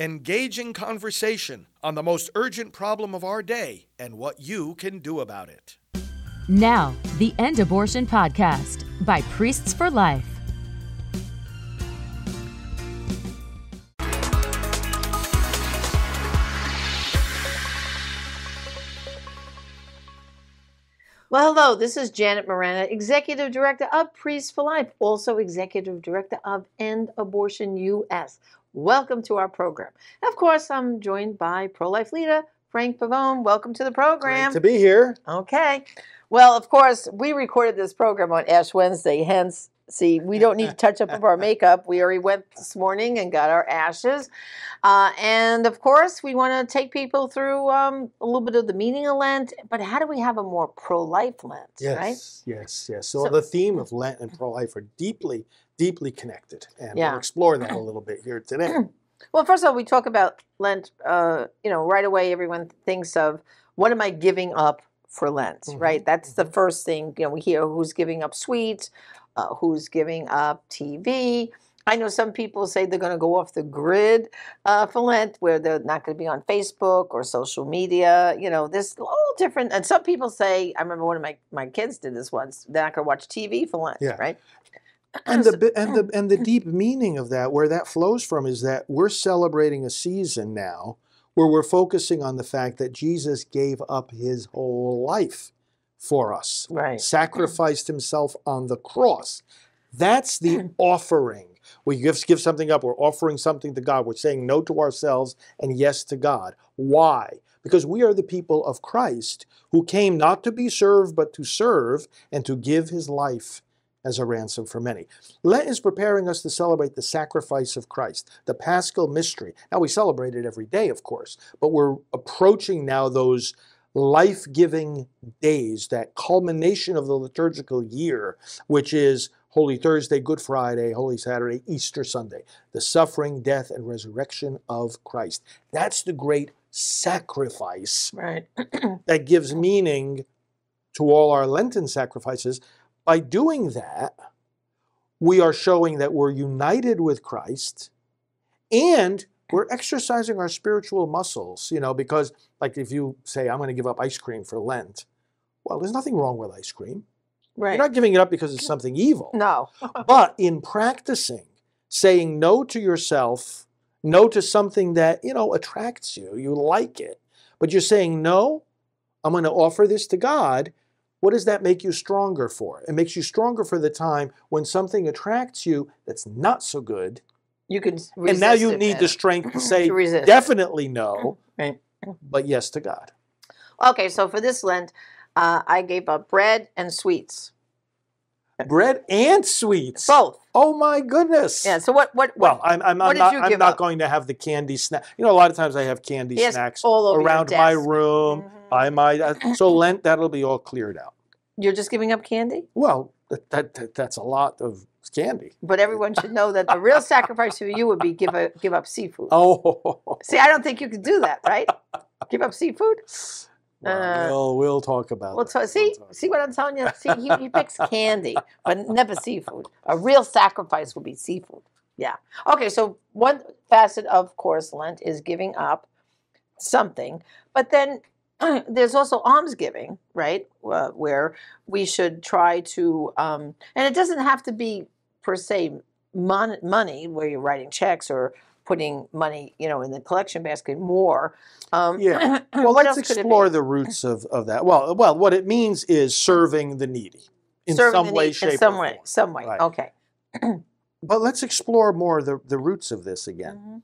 Engaging conversation on the most urgent problem of our day and what you can do about it. Now, the End Abortion Podcast by Priests for Life. Well, hello, this is Janet Morana, Executive Director of Priests for Life, also Executive Director of End Abortion US. Welcome to our program. And of course, I'm joined by pro life leader Frank Pavone. Welcome to the program. Great to be here. Okay. Well, of course, we recorded this program on Ash Wednesday, hence See, we don't need to touch up of our makeup. We already went this morning and got our ashes. Uh, and of course, we want to take people through um, a little bit of the meaning of Lent, but how do we have a more pro life Lent? Yes, right? yes, yes. So, So- the theme of Lent and pro life are deeply, deeply connected. And Yeah. we'll explore that a little bit here today. Well, first of all, we talk about Lent. Uh, you know, right away, everyone thinks of what am I giving up for Lent, Mhm, right? That's the first thing. You know, we hear who's giving up sweets, uh, who's giving up TV. I know some people say they're going to go off the grid uh, for Lent, where they're not going to be on Facebook or social media. You know, there's all different. And some people say, I remember one of my, my kids did this once. They're not going to watch TV for Lent, Yeah. right? and the and the and the deep meaning of that, where that flows from, is that we're celebrating a season now where we're focusing on the fact that Jesus gave up his whole life for us. right. sacrificed himself on the cross. That's the offering. We give, give something up. We're offering something to God. We're saying no to ourselves and yes to God. Why? Because we are the people of Christ who came not to be served, but to serve and to give his life as a ransom for many. Lent is preparing us to celebrate the sacrifice of Christ, the paschal mystery. Now, we celebrate it every day, of course, but we're approaching now those life giving days, that culmination of the liturgical year, which is Holy Thursday, Good Friday, Holy Saturday, Easter Sunday, the suffering, death, and resurrection of Christ. That's the great sacrifice Right. that gives meaning to all our Lenten sacrifices. By doing that, we are showing that we're united with Christ and we're exercising our spiritual muscles, you know, because, like, if you say, I'm going to give up ice cream for Lent, well, there's nothing wrong with ice cream. Right. You're not giving it up because it's something evil. no. But in practicing, saying no to yourself, no to something that, you know, attracts you, you like it, but you're saying, no, I'm going to offer this to God. What does that make you stronger for? It makes you stronger for the time when something attracts you that's not so good. You can and now you need better. the strength to say To definitely no, Right. but yes to God. Okay, so for this Lent, uh, I gave up bread and sweets, Bread and sweets. both. Oh my goodness. Yeah. So what? What? Well, I'm, I'm, I'm not, I'm not up? going to have the candy snack. You know, a lot of times I have candy Yes, snacks all around my room, Mhm. by my. uh, so Lent, that'll be all cleared out. You're just giving up candy, Well, that, that, that- that's a lot of candy. but everyone should know that the real sacrifice for you would be give a, give up seafood. Oh, See, I don't think you could do that, right? give up seafood. well, Uh, we'll, we'll talk about Well, that. so, We'll see, see what I'm telling you. See, he, he picks candy, but never seafood. A real sacrifice will be seafood. Yeah. Okay. So one facet of course Lent is giving up something, but then there's also almsgiving, right? Uh, where we should try to, um, and it doesn't have to be per se mon- money, where you're writing checks or putting money, you know, in the collection basket more. Um, Yeah. Well, let's else could it explore the roots of, of that. Well, well, what it means is serving the needy in Serving some way, need- shape, in some or way, form. some way. Right. Okay. But let's explore more the, the roots of this again. Mhm.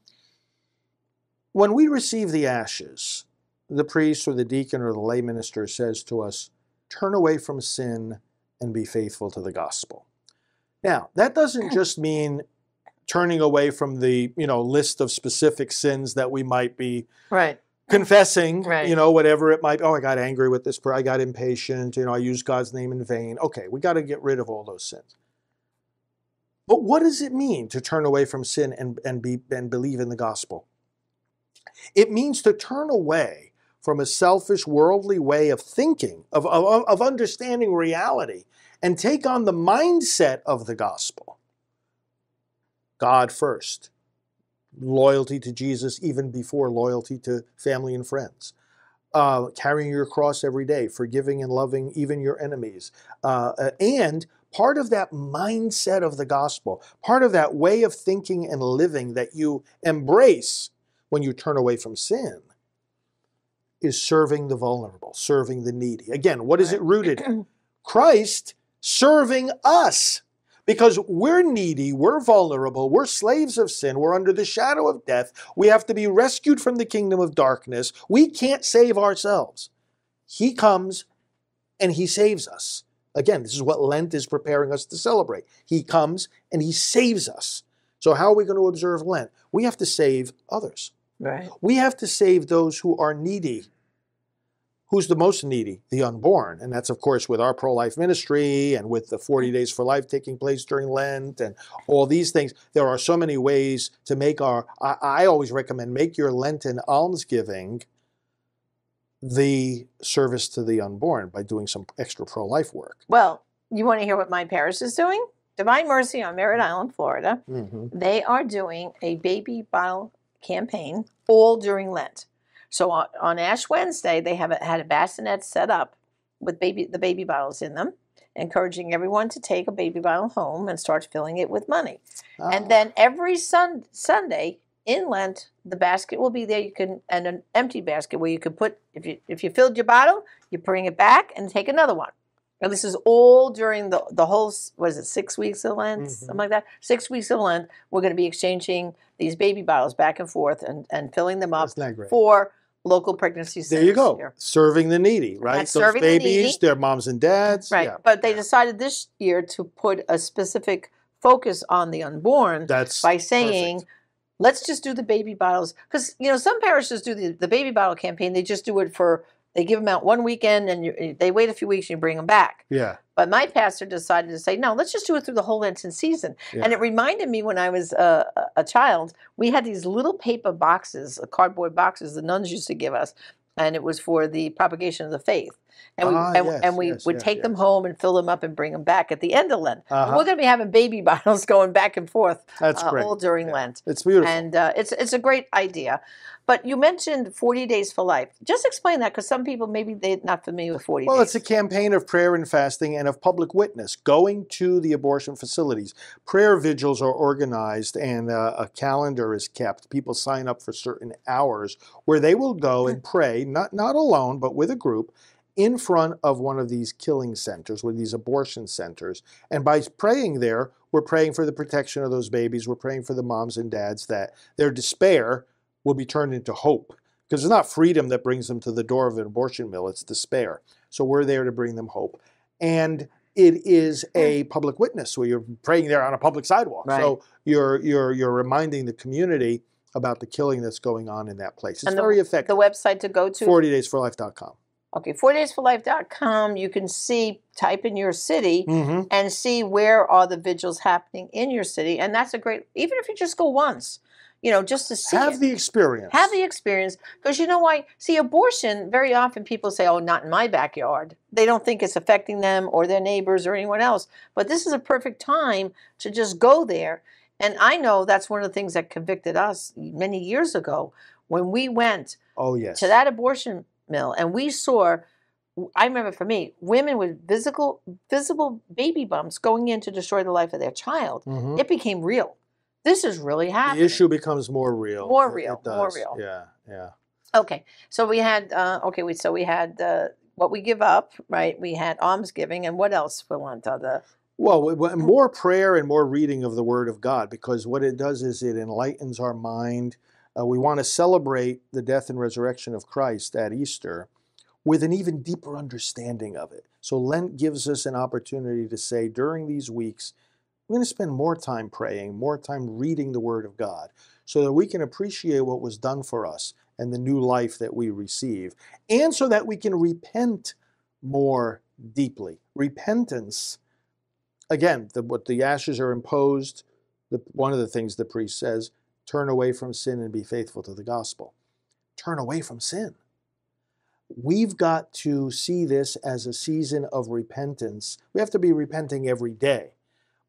When we receive the ashes, the priest or the deacon or the lay minister says to us, turn away from sin and be faithful to the gospel. Now, that doesn't just mean turning away from the, you know, list of specific sins that we might be Right. confessing, Right. you know, whatever it might be. Oh, I got angry with this person. I got impatient. You know, I used God's name in vain. Okay, we got to get rid of all those sins. But what does it mean to turn away from sin and, and, be, and believe in the gospel? It means to turn away from a selfish, worldly way of thinking, of, of, of understanding reality, and take on the mindset of the gospel. God first, loyalty to Jesus even before loyalty to family and friends. Uh, carrying your cross every day, forgiving and loving even your enemies. Uh, uh, and part of that mindset of the gospel, part of that way of thinking and living that you embrace when you turn away from sin is serving the vulnerable, serving the needy. Again, what is it rooted in? Christ serving us because we're needy, we're vulnerable, we're slaves of sin, we're under the shadow of death. We have to be rescued from the kingdom of darkness. We can't save ourselves. He comes and He saves us. Again, this is what Lent is preparing us to celebrate. He comes and He saves us. So, how are we going to observe Lent? We have to save others. Right. We have to save those who are needy. Who's the most needy? The unborn. And that's, of course, with our pro life ministry and with the 40 Days for Life taking place during Lent and all these things. There are so many ways to make our, I, I always recommend make your Lenten almsgiving the service to the unborn by doing some extra pro life work. Well, you want to hear what my parish is doing? Divine Mercy on Merritt Island, Florida. Mm-hmm. They are doing a baby bottle campaign all during Lent. So on, on Ash Wednesday, they have a, had a bassinet set up with baby the baby bottles in them, encouraging everyone to take a baby bottle home and start filling it with money. Ah. And then every sun, Sunday in Lent, the basket will be there. You can and an empty basket where you can put if you if you filled your bottle, you bring it back and take another one. And this is all during the the whole was it six weeks of Lent, Mhm. something like that. Six weeks of Lent, we're going to be exchanging these baby bottles back and forth and and filling them up Isn't that great? for local pregnancy centers. There you go. here. Serving the needy, right? That's Those serving the babies, needy. their moms and dads. Right, Yeah. but they decided this year to put a specific focus on the unborn That's by saying, perfect. let's just do the baby bottles. Because, you know, some parishes do the, the baby bottle campaign, they just do it for, they give them out one weekend and you, they wait a few weeks and you bring them back. Yeah. But my pastor decided to say, no, let's just do it through the whole Lenten season. And it reminded me when I was uh, a, a child, we had these little paper boxes, uh, cardboard boxes the nuns used to give us, and it was for the propagation of the faith. And we, Ah, and, yes, and we yes, would yes, take them home and fill them up and bring them back at the end of Lent. Uh-huh. We're going to be having baby bottles going back and forth That's uh, all during Yeah. Lent. It's beautiful. And uh, it's it's a great idea. But you mentioned 40 Days for Life. Just explain that because some people maybe they're not familiar with 40 Well, days. it's a campaign of prayer and fasting and of public witness, going to the abortion facilities. Prayer vigils are organized and uh, a calendar is kept. People sign up for certain hours where they will go and pray, not, not alone, but with a group, in front of one of these killing centers, one of these abortion centers. And by praying there, we're praying for the protection of those babies. We're praying for the moms and dads that their despair will be turned into hope. Because it's not freedom that brings them to the door of an abortion mill, it's despair. So we're there to bring them hope. And it is a public witness. So you're praying there on a public sidewalk. So you're you're you're reminding the community about the killing that's going on in that place. It's And the- very effective. the website to go to 40daysforlife.com. Okay, 40daysforlife.com. You can see, type in your city Mm-hmm. and see where are the vigils happening in your city. And that's a great, even if you just go once, you know, just to see Have it. the experience. Have the experience. Because you know why? See, abortion, very often people say, oh, not in my backyard. They don't think it's affecting them or their neighbors or anyone else. But this is a perfect time to just go there. And I know that's one of the things that convicted us many years ago when we went oh yes. to that abortion mill and we saw i remember for me women with visible visible baby bumps going in to destroy the life of their child Mhm. it became real this is really happening. The issue becomes more real. More real, more real. Yeah, yeah. okay so we had uh, okay we so we had uh, what we give up right we had almsgiving and what else for lent other Well, w- more prayer and more reading of the Word of God, because what it does is it enlightens our mind. Uh, we want to celebrate the death and resurrection of Christ at Easter with an even deeper understanding of it. So Lent gives us an opportunity to say during these weeks, we're going to spend more time praying, more time reading the Word of God, so that we can appreciate what was done for us and the new life that we receive, and so that we can repent more deeply. Repentance again, the, what the ashes are imposed. The, one of the things the priest says: turn away from sin and be faithful to the gospel. Turn away from sin. We've got to see this as a season of repentance. We have to be repenting every day,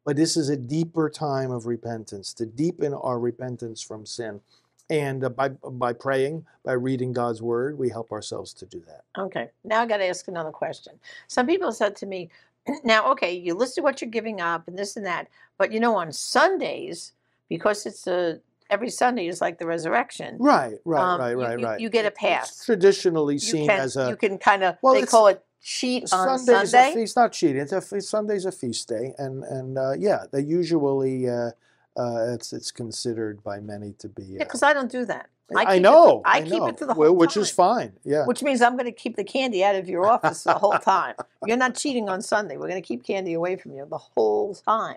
but this is a deeper time of repentance to deepen our repentance from sin. And uh, by by praying, by reading God's word, we help ourselves to do that. Okay, now I got to ask another question. Some people said to me, now, okay, you listed what you're giving up and this and that, but you know, on Sundays, because it's a every Sunday is like the resurrection. Right, right, um, right, right, you, right. You get a It's pass. traditionally You seen can, as a you can kind of, Well, they it's- call it cheat on Sunday's Sunday. feast, not cheating. It's a Sunday's a feast day, and and uh, yeah, they usually uh, uh, it's it's considered by many to be. Yeah, Uh, because I don't do that. I, it know, the- I, I keep know, it to the whole which time. is fine. Yeah, Which means I'm going to keep the candy out of your office the whole time. You're not cheating on Sunday. We're going to keep candy away from you the whole time.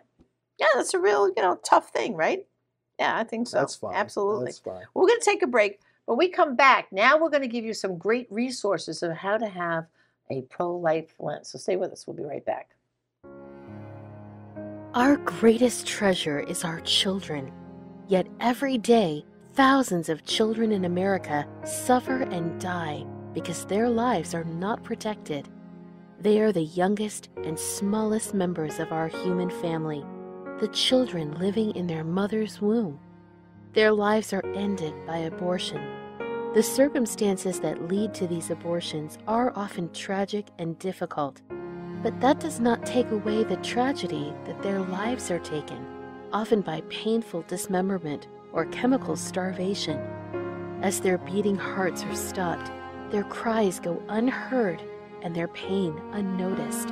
Yeah, that's a real, you know, tough thing, right? Yeah, I think so. that's fine. Absolutely. That's fine. We're going to take a break. When we come back, now we're going to give you some great resources of how to have a pro-life Lent. So stay with us. We'll be right back. Our greatest treasure is our children. Yet every day, thousands of children in America suffer and die because their lives are not protected. They are the youngest and smallest members of our human family, the children living in their mother's womb. Their lives are ended by abortion. The circumstances that lead to these abortions are often tragic and difficult. But that does not take away the tragedy that their lives are taken, often by painful dismemberment or chemical starvation. As their beating hearts are stopped, their cries go unheard and their pain unnoticed.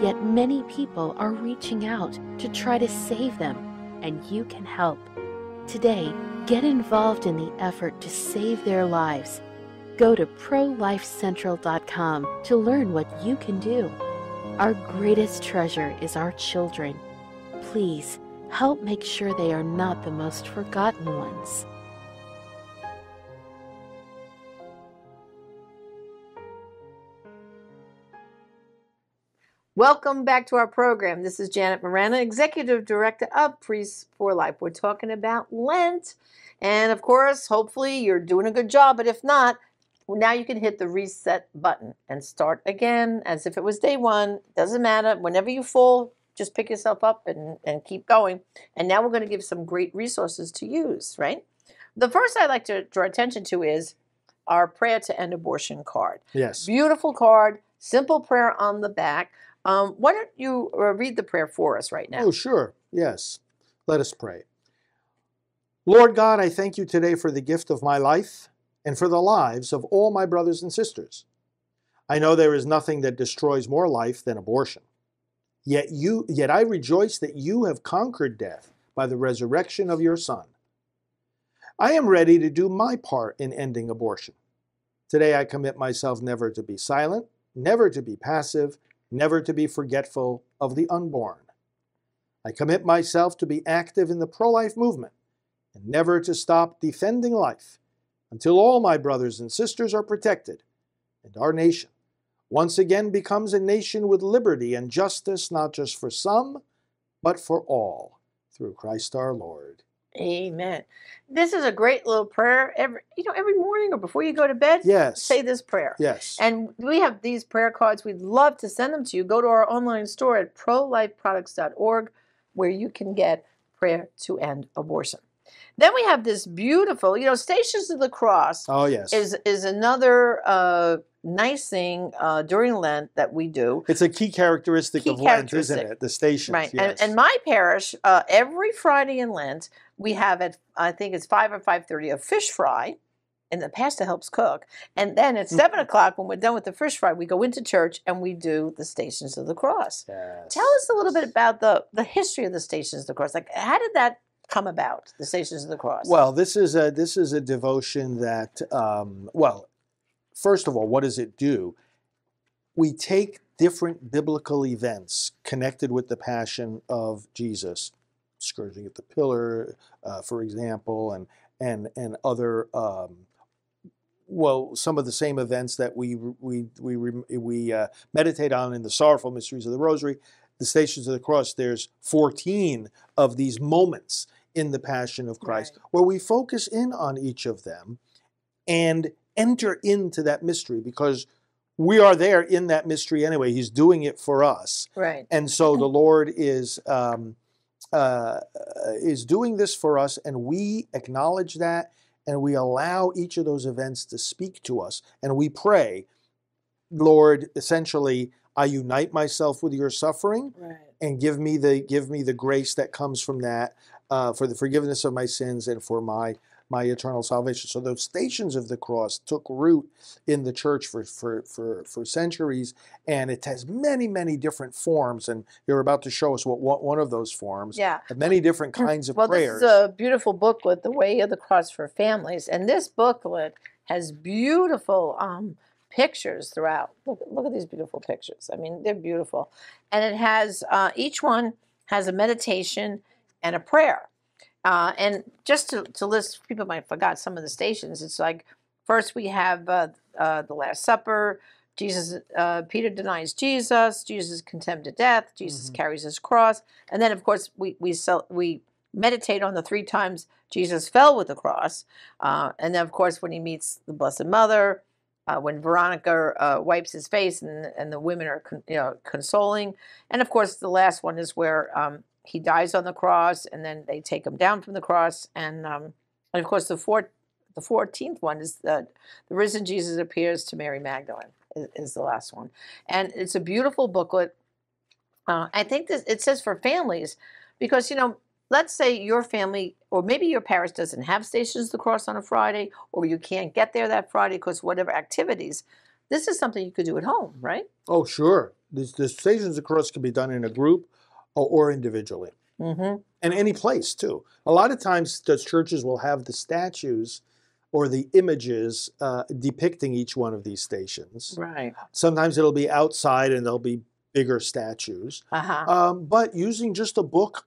Yet many people are reaching out to try to save them, and you can help. Today, get involved in the effort to save their lives. Go to prolifecentral.com to learn what you can do. Our greatest treasure is our children. Please help make sure they are not the most forgotten ones. Welcome back to our program. This is Janet Morana, Executive Director of Priests for Life. We're talking about Lent. And of course, hopefully you're doing a good job. But if not, now you can hit the reset button and start again as if it was day one. Doesn't matter. Whenever you fall, just pick yourself up and, and keep going. And now we're going to give some great resources to use, right? The first I'd like to draw attention to is our prayer to end abortion card. Yes. Beautiful card, simple prayer on the back. Um, why don't you uh, read the prayer for us right now? Oh, sure. Yes. Let us pray. Lord God, I thank you today for the gift of my life and for the lives of all my brothers and sisters. I know there is nothing that destroys more life than abortion. Yet you yet I rejoice that you have conquered death by the resurrection of your son. I am ready to do my part in ending abortion. Today I commit myself never to be silent, never to be passive, never to be forgetful of the unborn. I commit myself to be active in the pro life movement and never to stop defending life until all my brothers and sisters are protected and our nation once again becomes a nation with liberty and justice, not just for some, but for all, through Christ our Lord. Amen. This is a great little prayer. Every you know, every morning or before you go to bed, Yes. say this prayer. Yes. And we have these prayer cards. We'd love to send them to you. Go to our online store at prolifeproducts.org where you can get prayer to end abortion. Then we have this beautiful, you know, Stations of the Cross oh, yes. is is another uh, nice thing uh, during Lent that we do. it's a key characteristic Key of Lent, isn't it? The stations. Right. Yes. And, and my parish, uh, every Friday in Lent, we have at I think it's five or five thirty a fish fry, and the pastor helps cook. And then at Mm-hmm. seven o'clock, when we're done with the fish fry, we go into church and we do the Stations of the Cross. Yes. Tell us a little bit about the the history of the Stations of the Cross. Like, how did that come about? The Stations of the Cross. Well, this is a this is a devotion that um, well, first of all, what does it do? We take different biblical events connected with the passion of Jesus, scourging at the pillar, uh, for example, and and and other. Um, well, some of the same events that we we we we uh, meditate on in the sorrowful mysteries of the Rosary, the Stations of the Cross. There's 14 of these moments in the Passion of Christ, Right. where we focus in on each of them and enter into that mystery because we are there in that mystery anyway. He's doing it for us. right. And so the Lord is um, uh, is doing this for us, and we acknowledge that, and we allow each of those events to speak to us, and we pray, Lord, essentially, I unite myself with your suffering, Right. and give me the give me the grace that comes from that uh, for the forgiveness of my sins and for my my eternal salvation. So those stations of the cross took root in the church for for for, for centuries, and it has many many different forms. And you're about to show us what, what one of those forms. Yeah. Many different kinds of well, prayers. this is a beautiful booklet, The Way of the Cross for Families, and this booklet has beautiful um, pictures throughout. Look, look at these beautiful pictures. I mean, they're beautiful, and it has uh, each one has a meditation and a prayer. Uh, and just to, to list, people might have forgot some of the stations. It's like first we have uh, uh, the Last Supper. Jesus, uh, Peter denies Jesus. Jesus is condemned to death. Jesus Mhm. carries his cross, and then of course we we sell, we meditate on the three times Jesus fell with the cross, uh, and then of course when he meets the Blessed Mother, uh, when Veronica uh, wipes his face and and the women are con- you know consoling, and of course the last one is where um, he dies on the cross, and then they take him down from the cross, and um, and of course the fourth the fourteenth one is the the risen Jesus appears to Mary Magdalene is, is the last one, and it's a beautiful booklet. Uh, I think this it says for families because you know let's say your family or maybe your parish doesn't have stations of the cross on a Friday or you can't get there that Friday because whatever activities. This is something you could do at home, right? oh, sure. The, the stations of the cross can be done in a group or, or individually. Mm-hmm. and any place too. A lot of times, the churches will have the statues or the images uh, depicting each one of these stations. Right. Sometimes it'll be outside and there'll be bigger statues. Uh huh. Um, but using just a book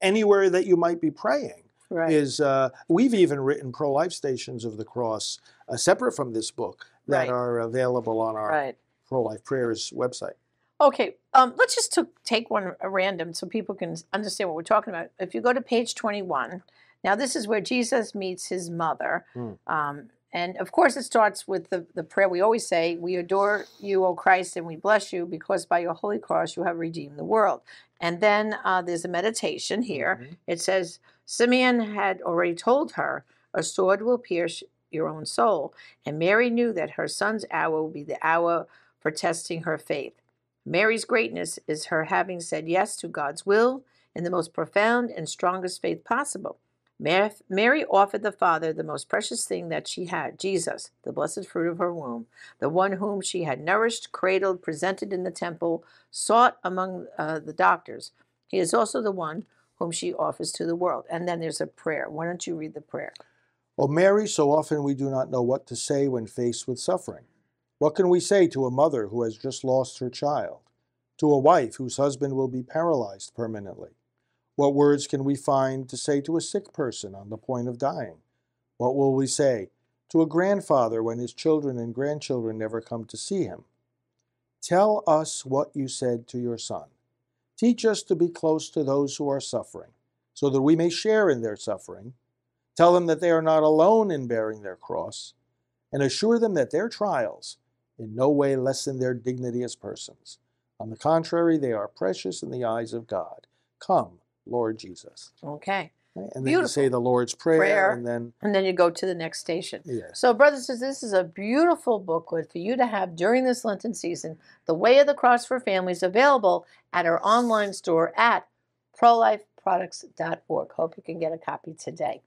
anywhere that you might be praying right. is. Uh, we've even written pro-life stations of the cross uh, separate from this book that Right. are available on our right. pro-life prayers website. Okay, um, let's just to take one at random so people can understand what we're talking about. If you go to page 21, now this is where Jesus meets his mother. Hmm. Um, and of course, it starts with the, the prayer we always say We adore you, O Christ, and we bless you because by your holy cross you have redeemed the world. And then uh, there's a meditation here. Mhm. It says, Simeon had already told her, A sword will pierce your own soul. And Mary knew that her son's hour would be the hour for testing her faith. Mary's greatness is her having said yes to God's will in the most profound and strongest faith possible. Mary offered the Father the most precious thing that she had Jesus, the blessed fruit of her womb, the one whom she had nourished, cradled, presented in the temple, sought among uh, the doctors. He is also the one whom she offers to the world. And then there's a prayer. Why don't you read the prayer? O Mary, so often we do not know what to say when faced with suffering. What can we say to a mother who has just lost her child? To a wife whose husband will be paralyzed permanently? What words can we find to say to a sick person on the point of dying? What will we say to a grandfather when his children and grandchildren never come to see him? Tell us what you said to your son. Teach us to be close to those who are suffering, so that we may share in their suffering. Tell them that they are not alone in bearing their cross, and assure them that their trials in no way lessen their dignity as persons. On the contrary, they are precious in the eyes of God. Come, Lord Jesus. Okay. And then you say the Lord's Prayer, Prayer. and then, And then you go to the next station. yes. So, brothers and sisters, this is a beautiful booklet for you to have during this Lenten season. The Way of the Cross for Families available at our online store at prolifeproducts.org. Hope you can get a copy today.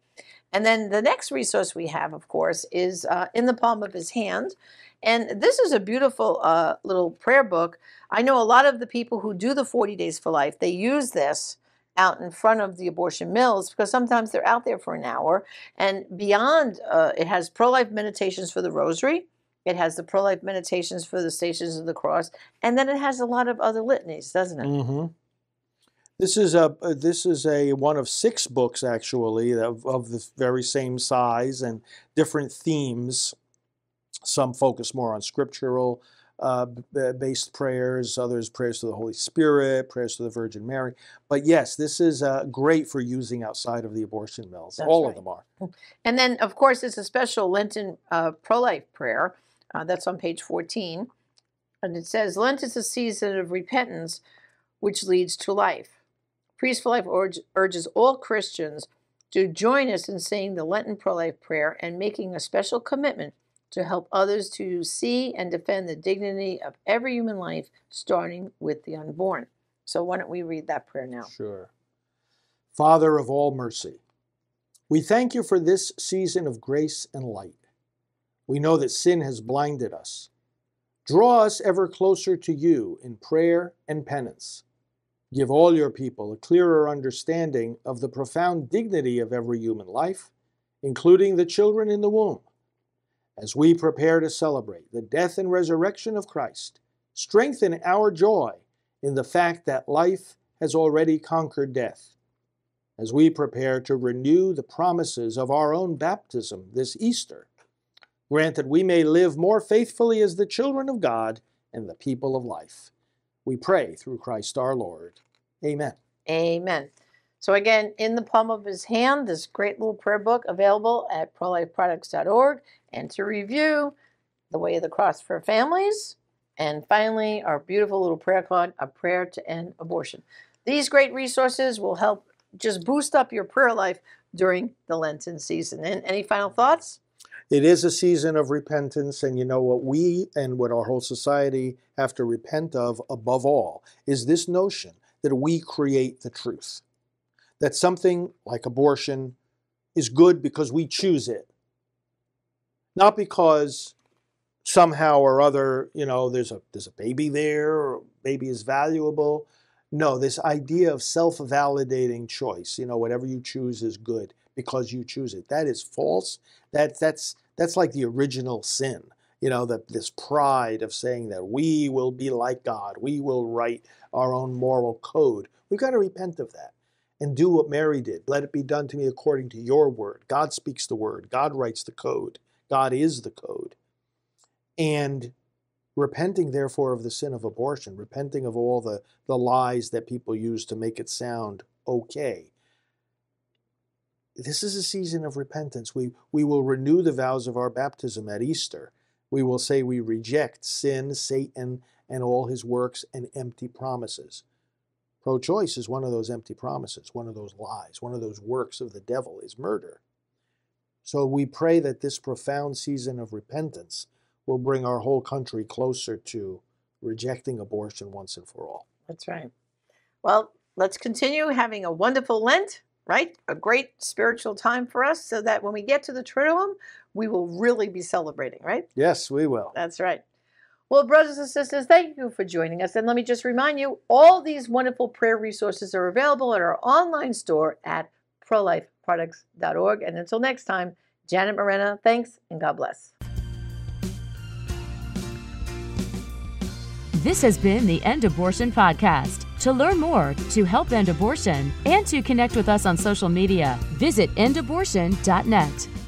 And then the next resource we have, of course, is uh, In the Palm of His Hand. And this is a beautiful uh, little prayer book. I know a lot of the people who do the 40 Days for Life, they use this out in front of the abortion mills because sometimes they're out there for an hour. And beyond, uh, it has pro life meditations for the rosary, it has the pro life meditations for the Stations of the Cross, and then it has a lot of other litanies, doesn't it? hmm This is a uh, this is a one of six books actually of, of the very same size and different themes. Some focus more on scriptural uh, based prayers, others prayers to the Holy Spirit, prayers to the Virgin Mary. But yes, this is uh, great for using outside of the abortion mills. That's All right. of them are. And then, of course, it's a special Lenten uh, pro life prayer. Uh, that's on page 14. And it says, Lent is a season of repentance which leads to life. Priest for Life urge, urges all Christians to join us in saying the Lenten pro life prayer and making a special commitment to help others to see and defend the dignity of every human life, starting with the unborn. So, why don't we read that prayer now? Sure. Father of all mercy, we thank you for this season of grace and light. We know that sin has blinded us. Draw us ever closer to you in prayer and penance. Give all your people a clearer understanding of the profound dignity of every human life, including the children in the womb. As we prepare to celebrate the death and resurrection of Christ, strengthen our joy in the fact that life has already conquered death. As we prepare to renew the promises of our own baptism this Easter, grant that we may live more faithfully as the children of God and the people of life. We pray through Christ our Lord. Amen. Amen. So, again, in the palm of his hand, this great little prayer book available at prolifeproducts.org. And to review, The Way of the Cross for Families. And finally, our beautiful little prayer card, A Prayer to End Abortion. These great resources will help just boost up your prayer life during the Lenten season. And any final thoughts? It is a season of repentance, and you know what we and what our whole society have to repent of above all is this notion that we create the truth. That something like abortion is good because we choose it, not because somehow or other, you know, there's a there's a baby there or baby is valuable. No, this idea of self-validating choice, you know, whatever you choose is good because you choose it. That is false. That that's that's like the original sin. You know, that this pride of saying that we will be like God, we will write our own moral code. We've got to repent of that and do what Mary did. Let it be done to me according to your word. God speaks the word. God writes the code. God is the code. And repenting, therefore, of the sin of abortion, repenting of all the, the lies that people use to make it sound okay. This is a season of repentance. We, we will renew the vows of our baptism at Easter. We will say we reject sin, Satan, and all his works and empty promises. Pro choice is one of those empty promises, one of those lies, one of those works of the devil is murder. So we pray that this profound season of repentance will bring our whole country closer to rejecting abortion once and for all. That's right. Well, let's continue having a wonderful Lent, right? A great spiritual time for us so that when we get to the Triduum, we will really be celebrating, right? Yes, we will. That's right. Well, brothers and sisters, thank you for joining us. And let me just remind you all these wonderful prayer resources are available at our online store at prolifeproducts.org. And until next time, Janet Morana, thanks and God bless. This has been the End Abortion Podcast. To learn more, to help end abortion, and to connect with us on social media, visit endabortion.net.